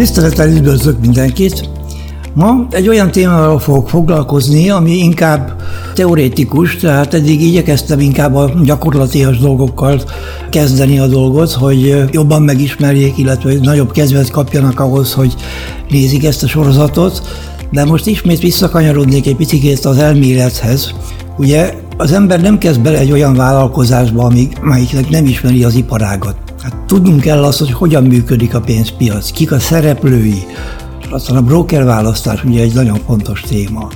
Tisztelettel üdvözlök mindenkit! Ma egy olyan témával fogok foglalkozni, ami inkább teoretikus, tehát eddig igyekeztem inkább a gyakorlatias dolgokkal kezdeni a dolgot, hogy jobban megismerjék, illetve nagyobb kedvet kapjanak ahhoz, hogy nézik ezt a sorozatot. De most ismét visszakanyarodnék egy picit az elmélethez. Ugye az ember nem kezd bele egy olyan vállalkozásba, amelyiknek nem ismeri az iparágat. Hát tudnunk kell azt, hogy hogyan működik a pénzpiac, kik a szereplői, aztán a broker választás ugye egy nagyon fontos téma.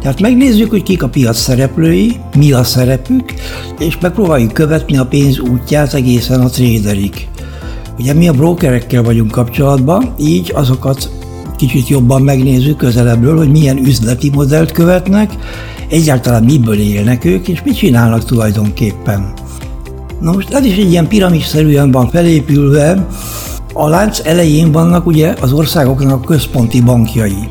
Tehát megnézzük, hogy kik a piac szereplői, mi a szerepük, és megpróbáljuk követni a pénz útját egészen a traderig. Ugye mi a brokerekkel vagyunk kapcsolatban, így azokat kicsit jobban megnézzük közelebbről, hogy milyen üzleti modellt követnek, egyáltalán miből élnek ők, és mit csinálnak tulajdonképpen. Na most ez is egy ilyen piramisszerűen van felépülve, a lánc elején vannak ugye az országoknak a központi bankjai.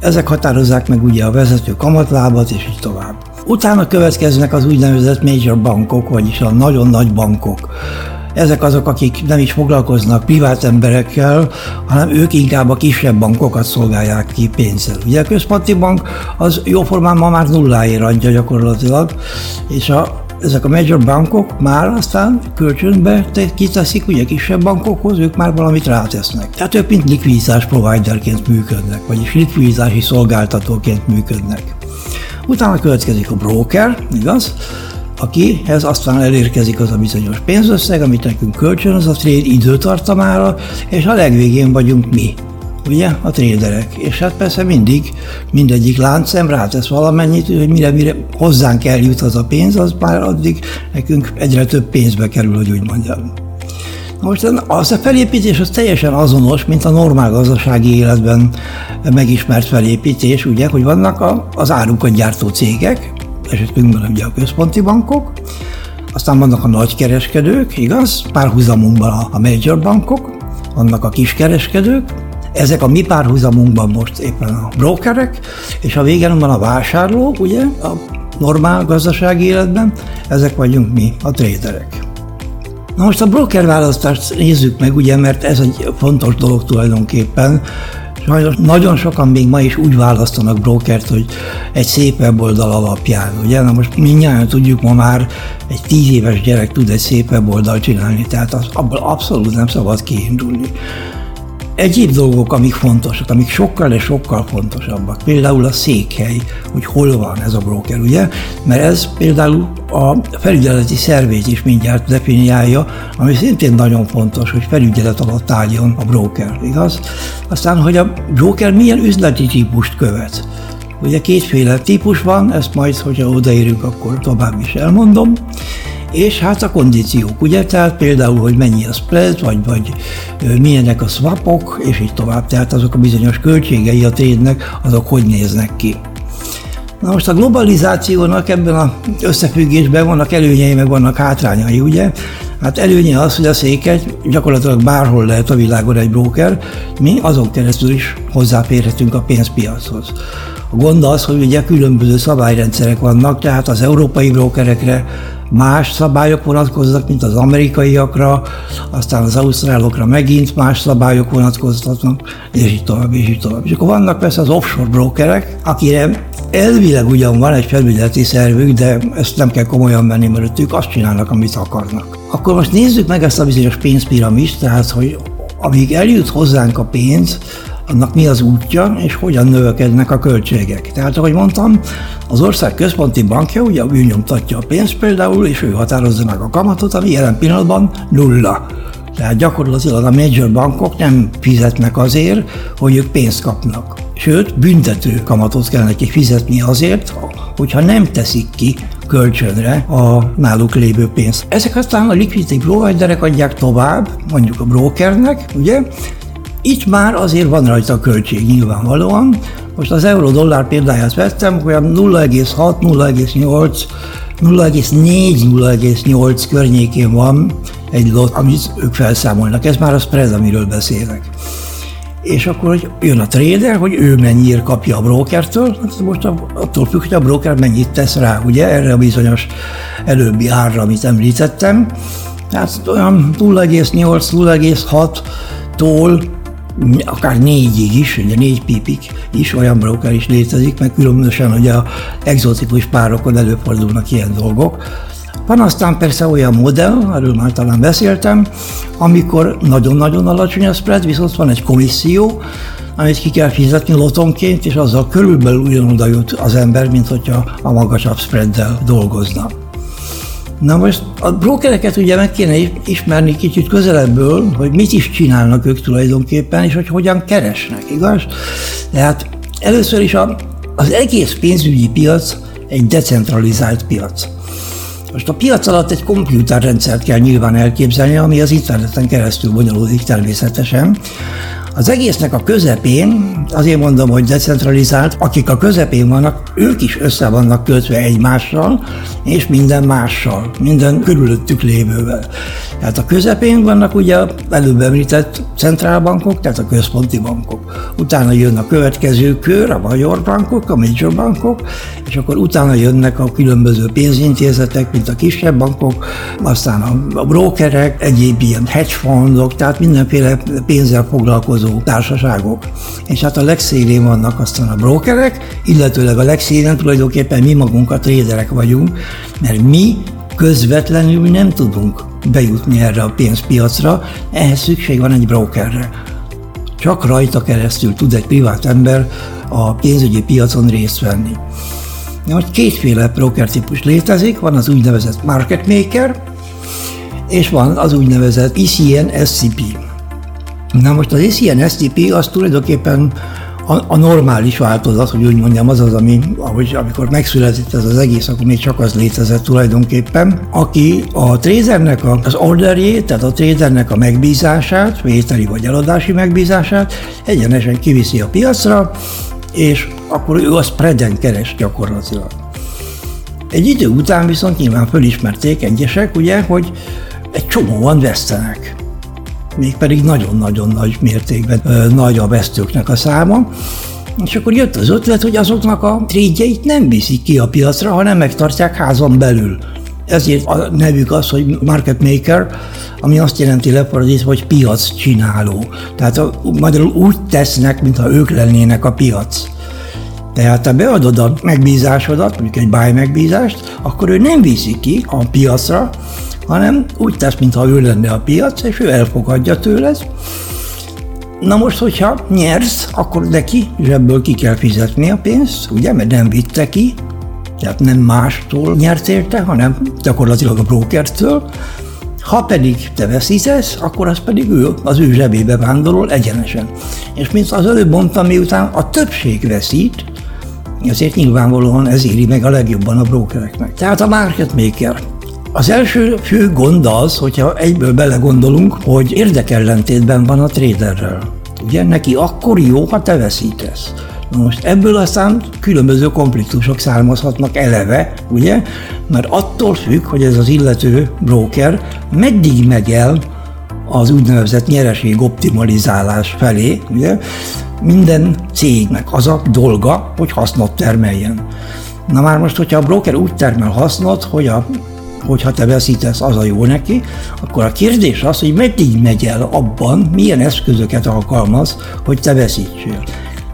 Ezek határozzák meg ugye a vezető kamatlábat, és így tovább. Utána következnek az úgynevezett major bankok, vagyis a nagyon nagy bankok. Ezek azok, akik nem is foglalkoznak privát emberekkel, hanem ők inkább a kisebb bankokat szolgálják ki pénzzel. Ugye a központi bank az jóformán ma már nulláért adja gyakorlatilag, és a ezek a major bankok már aztán kölcsönbe kiteszik ugye kisebb bankokhoz, ők már valamit rátesznek. Tehát ők mint likviditás providerként működnek, vagyis likviditási szolgáltatóként működnek. Utána következik a broker, igaz? akihez aztán elérkezik az a bizonyos pénzösszeg, amit nekünk kölcsönöz a trade időtartamára, és a legvégén vagyunk mi, ugye, a tréderek. És hát persze mindig mindegyik láncszem rátesz valamennyit, hogy mire, mire hozzánk eljut az a pénz, az már addig nekünk egyre több pénzbe kerül, hogy úgy mondjam. Most az a felépítés az teljesen azonos, mint a normál gazdasági életben megismert felépítés, ugye, hogy vannak a, az árukat gyártó cégek, esetünkben ugye a központi bankok, aztán vannak a nagykereskedők, igaz? Párhuzamunkban a major bankok, vannak a kiskereskedők, ezek a mi párhuzamunkban most éppen a brokerek, és a végén van a vásárlók, ugye, a normál gazdasági életben, ezek vagyunk mi, a traderek. Na most a broker választást nézzük meg, ugye, mert ez egy fontos dolog tulajdonképpen. Sajnos nagyon sokan még ma is úgy választanak brokert, hogy egy szép weboldal alapján. Ugye? Na most mindjárt tudjuk, ma már egy tíz éves gyerek tud egy szép weboldal csinálni, tehát az, abból abszolút nem szabad kiindulni egyéb dolgok, amik fontosak, amik sokkal és sokkal fontosabbak. Például a székhely, hogy hol van ez a broker, ugye? Mert ez például a felügyeleti szervét is mindjárt definiálja, ami szintén nagyon fontos, hogy felügyelet alatt álljon a broker, igaz? Aztán, hogy a broker milyen üzleti típust követ. Ugye kétféle típus van, ezt majd, hogyha odaérünk, akkor tovább is elmondom és hát a kondíciók, ugye, tehát például, hogy mennyi a spread, vagy, vagy milyenek a swapok, és így tovább, tehát azok a bizonyos költségei a trédnek, azok hogy néznek ki. Na most a globalizációnak ebben az összefüggésben vannak előnyei, meg vannak hátrányai, ugye? Hát előnye az, hogy a széket gyakorlatilag bárhol lehet a világon egy broker, mi azon keresztül is hozzáférhetünk a pénzpiachoz. A gond az, hogy ugye különböző szabályrendszerek vannak, tehát az európai brokerekre más szabályok vonatkoznak, mint az amerikaiakra, aztán az ausztrálokra megint más szabályok vonatkoznak, és így tovább, és így tovább. És akkor vannak persze az offshore brokerek, akire elvileg ugyan van egy felügyeleti szervük, de ezt nem kell komolyan venni, mert ők azt csinálnak, amit akarnak. Akkor most nézzük meg ezt a bizonyos pénzpiramist, tehát hogy amíg eljut hozzánk a pénz, annak mi az útja, és hogyan növekednek a költségek. Tehát, ahogy mondtam, az ország központi bankja ugye ő nyomtatja a pénzt például, és ő határozza meg a kamatot, ami jelen pillanatban nulla. Tehát gyakorlatilag a major bankok nem fizetnek azért, hogy ők pénzt kapnak. Sőt, büntető kamatot kell nekik fizetni azért, hogyha nem teszik ki kölcsönre a náluk lévő pénzt. Ezek aztán a liquidity providerek adják tovább, mondjuk a brokernek, ugye, itt már azért van rajta költség nyilvánvalóan. Most az euró-dollár példáját vettem, olyan 0,6, 0,8, 0,4-0,8 környékén van egy lot, amit ők felszámolnak. Ez már a spread, amiről beszélek. És akkor hogy jön a trader, hogy ő mennyire kapja a brokertől, hát most attól függ, hogy a broker mennyit tesz rá, ugye, erre a bizonyos előbbi árra, amit említettem. Tehát olyan 0,8-0,6-tól akár négyig is, ugye négy pipig is, olyan broker is létezik, meg különösen ugye a exotikus párokon előfordulnak ilyen dolgok. Van aztán persze olyan modell, erről már talán beszéltem, amikor nagyon-nagyon alacsony a spread, viszont van egy komisszió, amit ki kell fizetni lotonként, és azzal körülbelül ugyanoda jut az ember, mint hogyha a magasabb spreaddel dolgozna. Na most a brokereket ugye meg kéne ismerni kicsit közelebből, hogy mit is csinálnak ők tulajdonképpen, és hogy hogyan keresnek, igaz? Tehát először is a, az egész pénzügyi piac egy decentralizált piac. Most a piac alatt egy kompjúterrendszert kell nyilván elképzelni, ami az interneten keresztül bonyolódik természetesen. Az egésznek a közepén, azért mondom, hogy decentralizált, akik a közepén vannak, ők is össze vannak kötve egymással, és minden mással, minden körülöttük lévővel. Tehát a közepén vannak ugye előbb említett centrálbankok, tehát a központi bankok. Utána jön a következő kör, a major bankok, a major bankok, és akkor utána jönnek a különböző pénzintézetek, mint a kisebb bankok, aztán a brokerek, egyéb ilyen hedge fundok, tehát mindenféle pénzzel foglalkozó társaságok. És hát a legszélén vannak aztán a brokerek, illetőleg a legszélén tulajdonképpen mi magunk a tréderek vagyunk, mert mi közvetlenül nem tudunk bejutni erre a pénzpiacra, ehhez szükség van egy brokerre. Csak rajta keresztül tud egy privát ember a pénzügyi piacon részt venni. Most kétféle broker típus létezik, van az úgynevezett market maker, és van az úgynevezett ECN SCP. Na most az ECN SCP az tulajdonképpen a, a normális változat, hogy úgy mondjam, az az, ami, ahogy, amikor megszületett ez az egész, akkor még csak az létezett tulajdonképpen, aki a tradernek az orderjét, tehát a tradernek a megbízását, vételi vagy eladási megbízását egyenesen kiviszi a piacra, és akkor ő a spreaden keres gyakorlatilag. Egy idő után viszont nyilván fölismerték egyesek, ugye, hogy egy csomóan vesztenek mégpedig nagyon-nagyon nagy mértékben nagy a vesztőknek a száma. És akkor jött az ötlet, hogy azoknak a trédjeit nem viszik ki a piacra, hanem megtartják házon belül. Ezért a nevük az, hogy market maker, ami azt jelenti lefordítva, hogy piac csináló. Tehát a, magyarul úgy tesznek, mintha ők lennének a piac. Tehát ha beadod a megbízásodat, mondjuk egy buy megbízást, akkor ő nem viszi ki a piacra, hanem úgy tesz, mintha ő lenne a piac, és ő elfogadja tőled. Na most, hogyha nyersz, akkor neki zsebből ki kell fizetni a pénzt, ugye, mert nem vitte ki, tehát nem mástól nyert érte, hanem gyakorlatilag a brokertől. Ha pedig te veszítesz, akkor az pedig ő, az ő zsebébe vándorol egyenesen. És mint az előbb mondtam, miután a többség veszít, ezért nyilvánvalóan ez éri meg a legjobban a brokereknek. Tehát a market maker az első fő gond az, hogyha egyből belegondolunk, hogy érdekellentétben van a traderrel. Ugye neki akkor jó, ha te veszítesz. Na most ebből aztán különböző konfliktusok származhatnak eleve, ugye? Mert attól függ, hogy ez az illető broker meddig megy el az úgynevezett nyereség optimalizálás felé, ugye? Minden cégnek az a dolga, hogy hasznot termeljen. Na már most, hogyha a broker úgy termel hasznot, hogy a hogyha te veszítesz, az a jó neki, akkor a kérdés az, hogy meddig megy el abban, milyen eszközöket alkalmaz, hogy te veszítsél.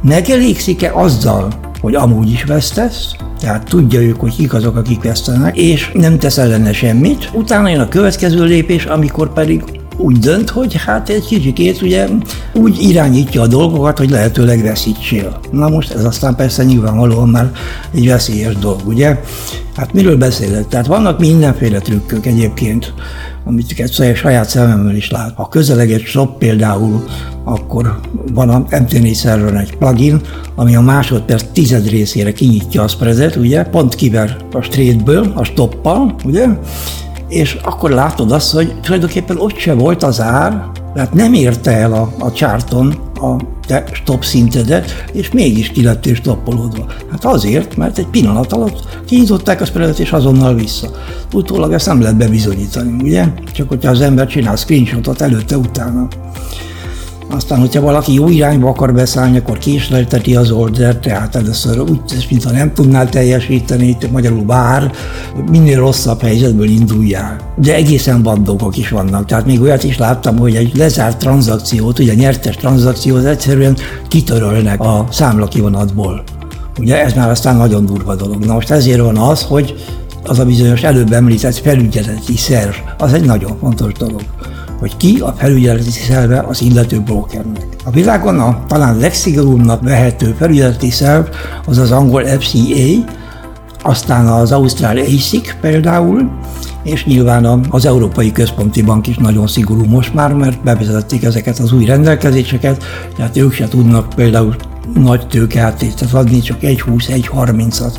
Megelégszik-e azzal, hogy amúgy is vesztesz, tehát tudja ők, hogy kik azok, akik vesztenek, és nem tesz ellene semmit. Utána jön a következő lépés, amikor pedig úgy dönt, hogy hát egy kicsikét ugye úgy irányítja a dolgokat, hogy lehetőleg veszítsél. Na most ez aztán persze nyilvánvalóan már egy veszélyes dolog, ugye? Hát miről beszélek? Tehát vannak mindenféle trükkök egyébként, amit egyszer saját szememmel is lát. Ha közeleg egy stop például, akkor van a MT4 szerveren egy plugin, ami a másodperc tized részére kinyitja a spreadet, ugye, pont kiver a straight a stoppal, ugye, és akkor látod azt, hogy tulajdonképpen ott se volt az ár, tehát nem érte el a, a csárton a te stop szintedet, és mégis ki lettél stoppolódva. Hát azért, mert egy pillanat alatt kinyitották a spreadet, és azonnal vissza. Utólag ezt nem lehet bebizonyítani, ugye? Csak hogyha az ember csinál screenshotot előtte-utána. Aztán, hogyha valaki jó irányba akar beszállni, akkor késlelteti az order, tehát először úgy tesz, mintha nem tudnál teljesíteni, magyarul vár, minél rosszabb helyzetből induljál. De egészen vad dolgok is vannak. Tehát még olyat is láttam, hogy egy lezárt tranzakciót, ugye nyertes tranzakciót egyszerűen kitörölnek a számlakivonatból. Ugye ez már aztán nagyon durva dolog. Na most ezért van az, hogy az a bizonyos előbb említett felügyeleti szerv, az egy nagyon fontos dolog hogy ki a felügyeleti szerve az illető brokernek. A világon a talán legszigorúbbnak vehető felügyeleti szerv az az angol FCA, aztán az ausztrál ASIC például, és nyilván az Európai Központi Bank is nagyon szigorú most már, mert bevezették ezeket az új rendelkezéseket, tehát ők se tudnak például nagy tőkeáttétet adni, csak egy 20, egy 30-at.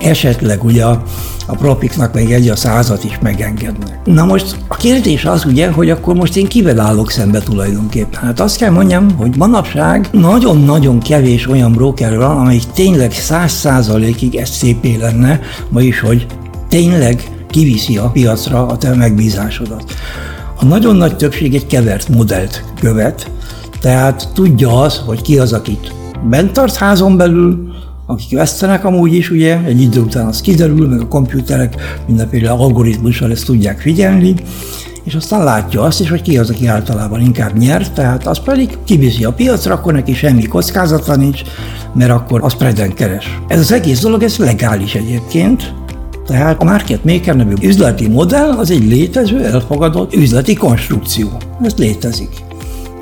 Esetleg ugye a, a propiknak meg egy a százat is megengednek. Na most a kérdés az ugye, hogy akkor most én kivel állok szembe tulajdonképpen? Hát azt kell mondjam, hogy manapság nagyon-nagyon kevés olyan broker van, amelyik tényleg száz százalékig SCP lenne, vagyis hogy tényleg kiviszi a piacra a te megbízásodat. A nagyon nagy többség egy kevert modellt követ, tehát tudja az, hogy ki az, akit bent tart házon belül, akik vesztenek amúgy is, ugye, egy idő után az kiderül, meg a komputerek mindenféle algoritmussal ezt tudják figyelni, és aztán látja azt is, hogy ki az, aki általában inkább nyer, tehát az pedig kiviszi a piacra, akkor neki semmi kockázata nincs, mert akkor az preden keres. Ez az egész dolog, ez legális egyébként, tehát a market maker nevű üzleti modell az egy létező, elfogadott üzleti konstrukció. Ez létezik.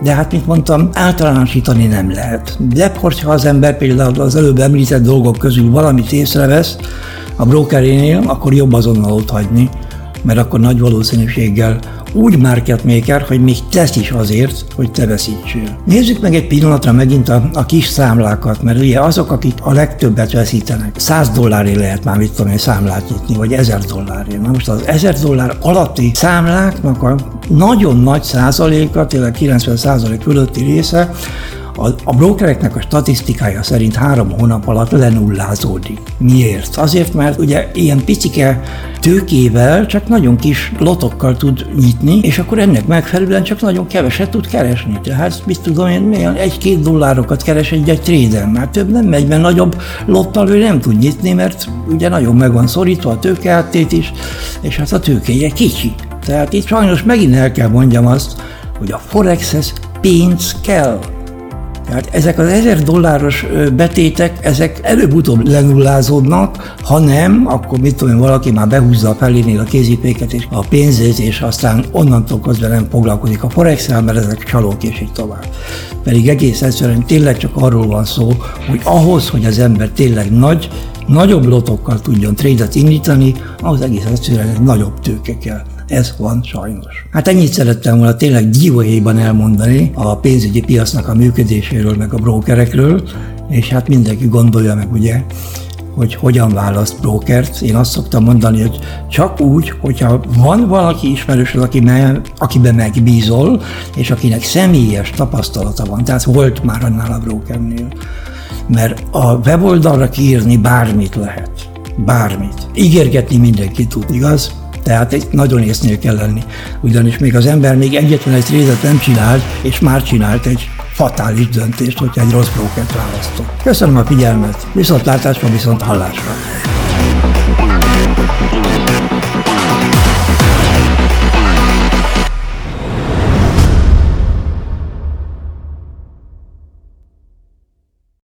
De hát, mint mondtam, általánosítani nem lehet. De hogyha az ember például az előbb említett dolgok közül valamit észrevesz a brokerénél, akkor jobb azonnal ott hagyni, mert akkor nagy valószínűséggel úgy market maker, hogy még tesz is azért, hogy te veszítsél. Nézzük meg egy pillanatra megint a, a kis számlákat, mert ugye azok, akik a legtöbbet veszítenek, 100 dollárért lehet már mit tudom egy számlát nyitni, vagy 1000 dollárért. Na most az 1000 dollár alatti számláknak a nagyon nagy százaléka, tényleg 90 százalék fölötti része a, a brokereknek a statisztikája szerint három hónap alatt lenullázódik. Miért? Azért, mert ugye ilyen picike tőkével csak nagyon kis lotokkal tud nyitni, és akkor ennek megfelelően csak nagyon keveset tud keresni. Tehát mit tudom én, milyen egy-két dollárokat keres egy-egy tréden, már több nem megy, mert nagyobb lottal ő nem tud nyitni, mert ugye nagyon meg van szorítva a tőkeáttét is, és hát a tőkéje kicsi. Tehát itt sajnos megint el kell mondjam azt, hogy a Forexhez pénz kell. Tehát ezek az ezer dolláros betétek, ezek előbb-utóbb lenullázódnak, ha nem, akkor mit tudom, valaki már behúzza a felénél a kézipéket és a pénzét, és aztán onnantól közben nem foglalkozik a forex mert ezek csalók és így tovább. Pedig egész egyszerűen tényleg csak arról van szó, hogy ahhoz, hogy az ember tényleg nagy, nagyobb lotokkal tudjon trédet indítani, ahhoz egész egyszerűen egy nagyobb tőke kell. Ez van sajnos. Hát ennyit szerettem volna tényleg dióhéjban elmondani a pénzügyi piacnak a működéséről, meg a brókerekről, és hát mindenki gondolja meg ugye, hogy hogyan választ brokert. Én azt szoktam mondani, hogy csak úgy, hogyha van valaki ismerősöd, aki me, akiben megbízol, és akinek személyes tapasztalata van, tehát volt már annál a brokernél. Mert a weboldalra kiírni bármit lehet. Bármit. Ígérgetni mindenki tud, igaz? Tehát egy nagyon észnél kell lenni. Ugyanis még az ember még egyetlen egy trédet nem csinált, és már csinált egy fatális döntést, hogyha egy rossz brókert választott. Köszönöm a figyelmet, viszontlátásra, viszont hallásra!